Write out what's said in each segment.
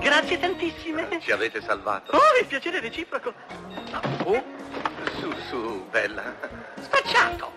Grazie tantissime. Ci avete salvato. Oh, il piacere reciproco. Oh, su, su, bella. Spacciato.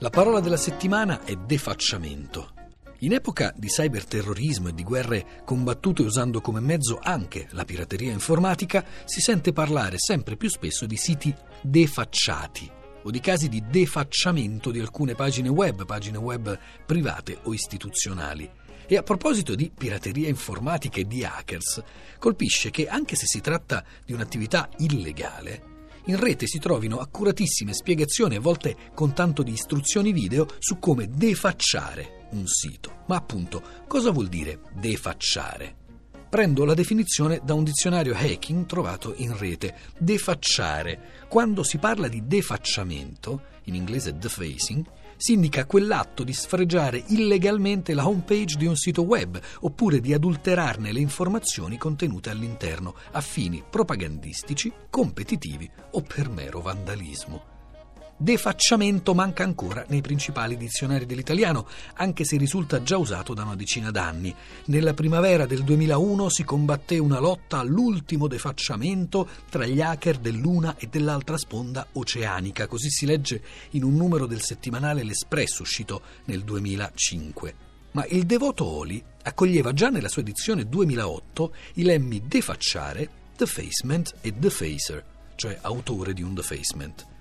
La parola della settimana è defacciamento. In epoca di cyberterrorismo e di guerre combattute usando come mezzo anche la pirateria informatica, si sente parlare sempre più spesso di siti defacciati o di casi di defacciamento di alcune pagine web, pagine web private o istituzionali. E a proposito di pirateria informatica e di hackers, colpisce che anche se si tratta di un'attività illegale, in rete si trovino accuratissime spiegazioni, a volte con tanto di istruzioni video, su come defacciare un sito. Ma appunto, cosa vuol dire defacciare? Prendo la definizione da un dizionario hacking trovato in rete. Defacciare. Quando si parla di defacciamento, in inglese defacing, si indica quell'atto di sfregiare illegalmente la homepage di un sito web oppure di adulterarne le informazioni contenute all'interno a fini propagandistici, competitivi o per mero vandalismo. Defacciamento manca ancora nei principali dizionari dell'italiano, anche se risulta già usato da una decina d'anni. Nella primavera del 2001 si combatté una lotta all'ultimo defacciamento tra gli hacker dell'una e dell'altra sponda oceanica, così si legge in un numero del settimanale L'Espresso uscito nel 2005. Ma il Devoto Oli accoglieva già nella sua edizione 2008 i lemmi defacciare, defacement e defacer, cioè autore di un defacement.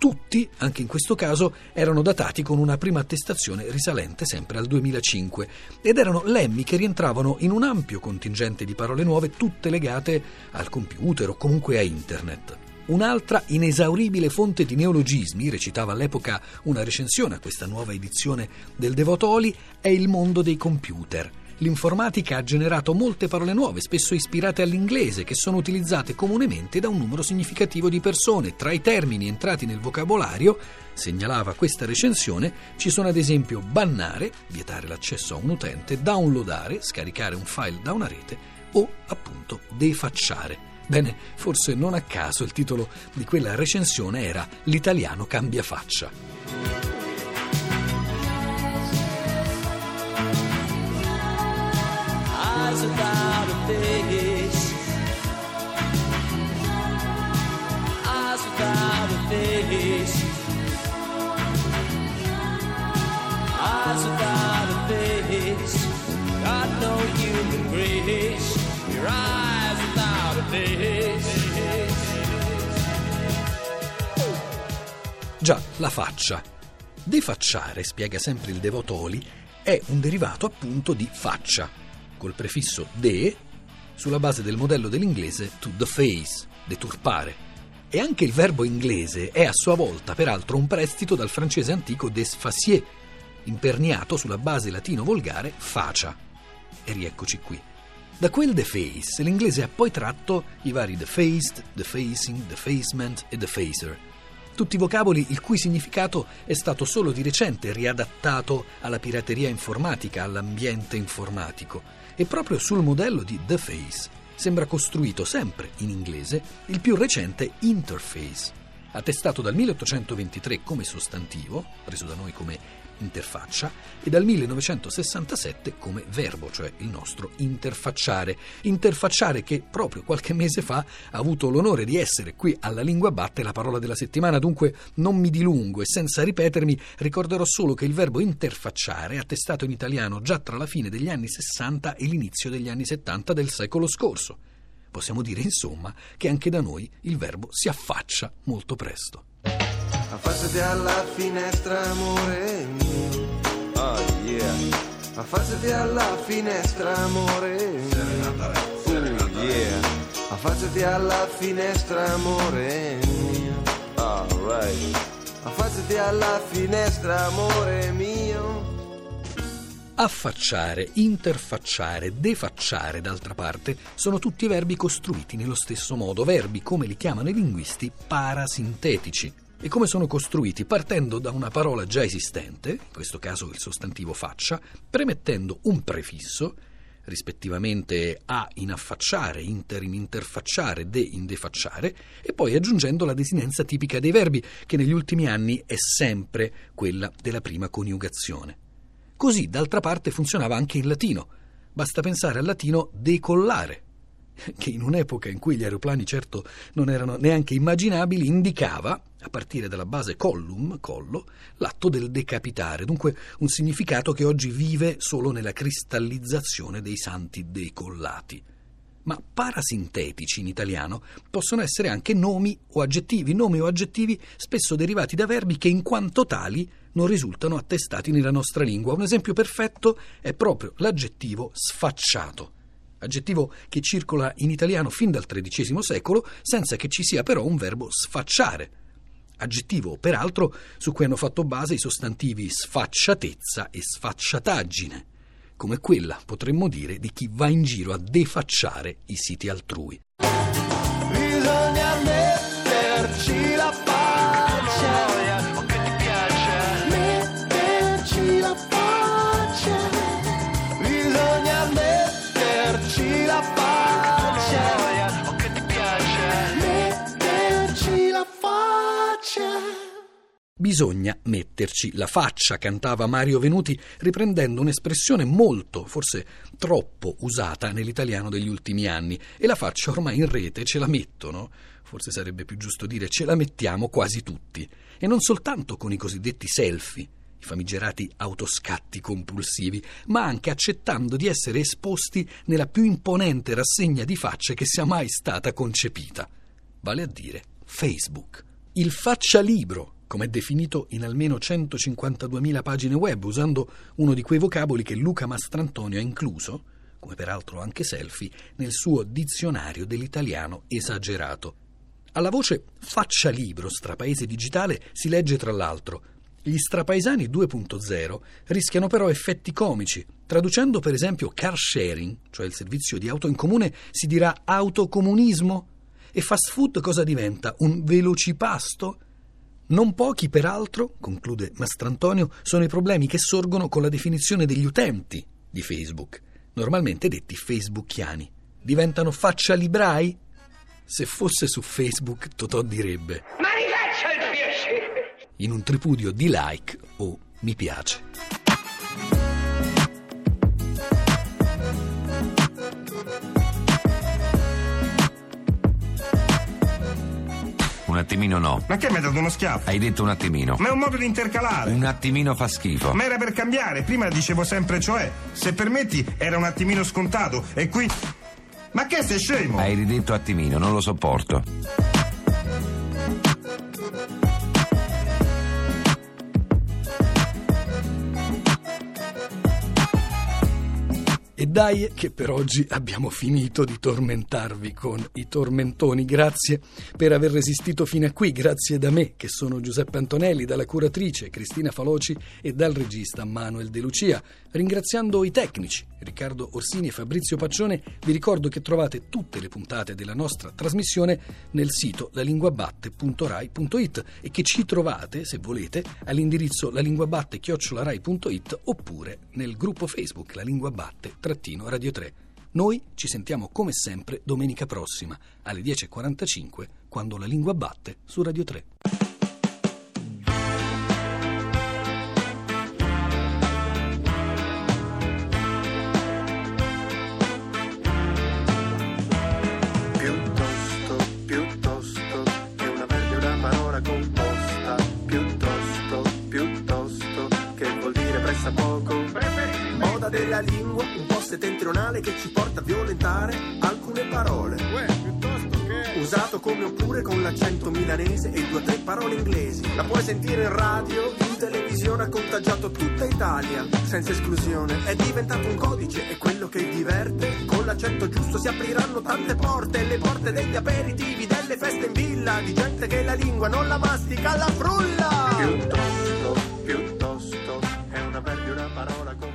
Tutti, anche in questo caso, erano datati con una prima attestazione risalente sempre al 2005 ed erano lemmi che rientravano in un ampio contingente di parole nuove, tutte legate al computer o comunque a internet. Un'altra inesauribile fonte di neologismi, recitava all'epoca una recensione a questa nuova edizione del Devotoli, è il mondo dei computer l'informatica ha generato molte parole nuove, spesso ispirate all'inglese, che sono utilizzate comunemente da un numero significativo di persone. Tra i termini entrati nel vocabolario, segnalava questa recensione, ci sono ad esempio bannare, vietare l'accesso a un utente, downloadare, scaricare un file da una rete o appunto defacciare. Bene, forse non a caso il titolo di quella recensione era L'italiano cambia faccia. Eyes without a face. Eyes without a face. Eyes without a face. Got no human grace. Your eyes without a face. Già, la faccia. Defacciare, spiega sempre il Devotoli, è un derivato appunto di faccia, col prefisso de sulla base del modello dell'inglese to deface, deturpare. E anche il verbo inglese è a sua volta, peraltro, un prestito dal francese antico desfacier, imperniato sulla base latino volgare facia. E rieccoci qui. Da quel deface l'inglese ha poi tratto i vari defaced, defacing, defacement e defacer. Tutti vocaboli il cui significato è stato solo di recente riadattato alla pirateria informatica, all'ambiente informatico. E proprio sul modello di deface sembra costruito sempre in inglese il più recente interface, attestato dal 1823 come sostantivo, preso da noi come interfaccia, e dal 1967 come verbo, cioè il nostro interfacciare. Interfacciare che proprio qualche mese fa ha avuto l'onore di essere qui alla Lingua Batte la parola della settimana, dunque non mi dilungo e senza ripetermi ricorderò solo che il verbo interfacciare è attestato in italiano già tra la fine degli anni 60 e l'inizio degli anni 70 del secolo scorso. Possiamo dire insomma che anche da noi il verbo si affaccia molto presto. Affacciati alla finestra, amore mio. Yeah. Affacciati alla finestra, amore mio. Oh yeah. Affacciati alla finestra, amore. Alright. Affacciati alla finestra, amore mio. Affacciare, interfacciare, defacciare, d'altra parte, sono tutti verbi costruiti nello stesso modo, verbi come li chiamano i linguisti parasintetici. E come sono costruiti partendo da una parola già esistente, in questo caso il sostantivo faccia, premettendo un prefisso, rispettivamente a in affacciare, inter in interfacciare, de in defacciare, e poi aggiungendo la desinenza tipica dei verbi, che negli ultimi anni è sempre quella della prima coniugazione. Così, d'altra parte, funzionava anche in latino. Basta pensare al latino decollare, che in un'epoca in cui gli aeroplani certo non erano neanche immaginabili, indicava, a partire dalla base collum, collo, l'atto del decapitare, dunque un significato che oggi vive solo nella cristallizzazione dei santi decollati. Ma parasintetici in italiano possono essere anche nomi o aggettivi, nomi o aggettivi spesso derivati da verbi che in quanto tali non risultano attestati nella nostra lingua. Un esempio perfetto è proprio l'aggettivo sfacciato aggettivo che circola in italiano fin dal XIII secolo senza che ci sia però un verbo sfacciare. Aggettivo, peraltro, su cui hanno fatto base i sostantivi sfacciatezza e sfacciataggine, come quella, potremmo dire, di chi va in giro a defacciare i siti altrui. Bisogna metterci Bisogna metterci la faccia, cantava Mario Venuti, riprendendo un'espressione molto, forse troppo usata nell'italiano degli ultimi anni. E la faccia ormai in rete ce la mettono, forse sarebbe più giusto dire ce la mettiamo quasi tutti. E non soltanto con i cosiddetti selfie, i famigerati autoscatti compulsivi, ma anche accettando di essere esposti nella più imponente rassegna di facce che sia mai stata concepita, vale a dire Facebook. Il faccialibro, come è definito in almeno 152.000 pagine web, usando uno di quei vocaboli che Luca Mastrantonio ha incluso, come peraltro anche selfie, nel suo dizionario dell'italiano esagerato. Alla voce faccialibro strapaese digitale si legge tra l'altro gli strapaesani 2.0 rischiano però effetti comici. Traducendo per esempio car sharing, cioè il servizio di auto in comune, si dirà autocomunismo? E fast food cosa diventa? Un velocipasto? Non pochi, peraltro, conclude Mastrantonio, sono i problemi che sorgono con la definizione degli utenti di Facebook, normalmente detti facebookiani. Diventano faccialibrai? Se fosse su Facebook, Totò direbbe Ma rifaccia il piacere! in un tripudio di like o mi piace. Attimino no. Ma che mi hai dato uno schiaffo? Hai detto un attimino. Ma è un modo di intercalare. Un attimino fa schifo. Ma era per cambiare, prima dicevo sempre cioè. Se permetti, era un attimino scontato. E qui. Ma che sei scemo? Hai ridetto attimino, non lo sopporto. E dai che per oggi abbiamo finito di tormentarvi con i tormentoni. Grazie per aver resistito fino a qui, grazie da me che sono Giuseppe Antonelli, dalla curatrice Cristina Faloci e dal regista Manuel De Lucia. Ringraziando i tecnici Riccardo Orsini e Fabrizio Paccione, vi ricordo che trovate tutte le puntate della nostra trasmissione nel sito lalinguabatte.rai.it e che ci trovate, se volete, all'indirizzo lalinguabatte.rai.it oppure nel gruppo Facebook La Lingua Batte trattino Radio 3. Noi ci sentiamo come sempre domenica prossima alle 10.45 quando La Lingua Batte su Radio 3. Piuttosto, piuttosto che una verba e una parola composta. Piuttosto, piuttosto che vuol dire pressa poco. Moda della lingua, un po' settentrionale che ci porta a violentare alcune parole. Usato come oppure con l'accento milanese e due o tre parole inglesi. La puoi sentire in radio, in televisione, ha contagiato tutta Italia, senza esclusione. È diventato un codice, è quello che diverte. Con l'accento giusto si apriranno tante porte, le porte degli aperitivi, delle feste in villa, di gente che la lingua non la mastica, la frulla. Piuttosto, piuttosto, è una verba e una parola con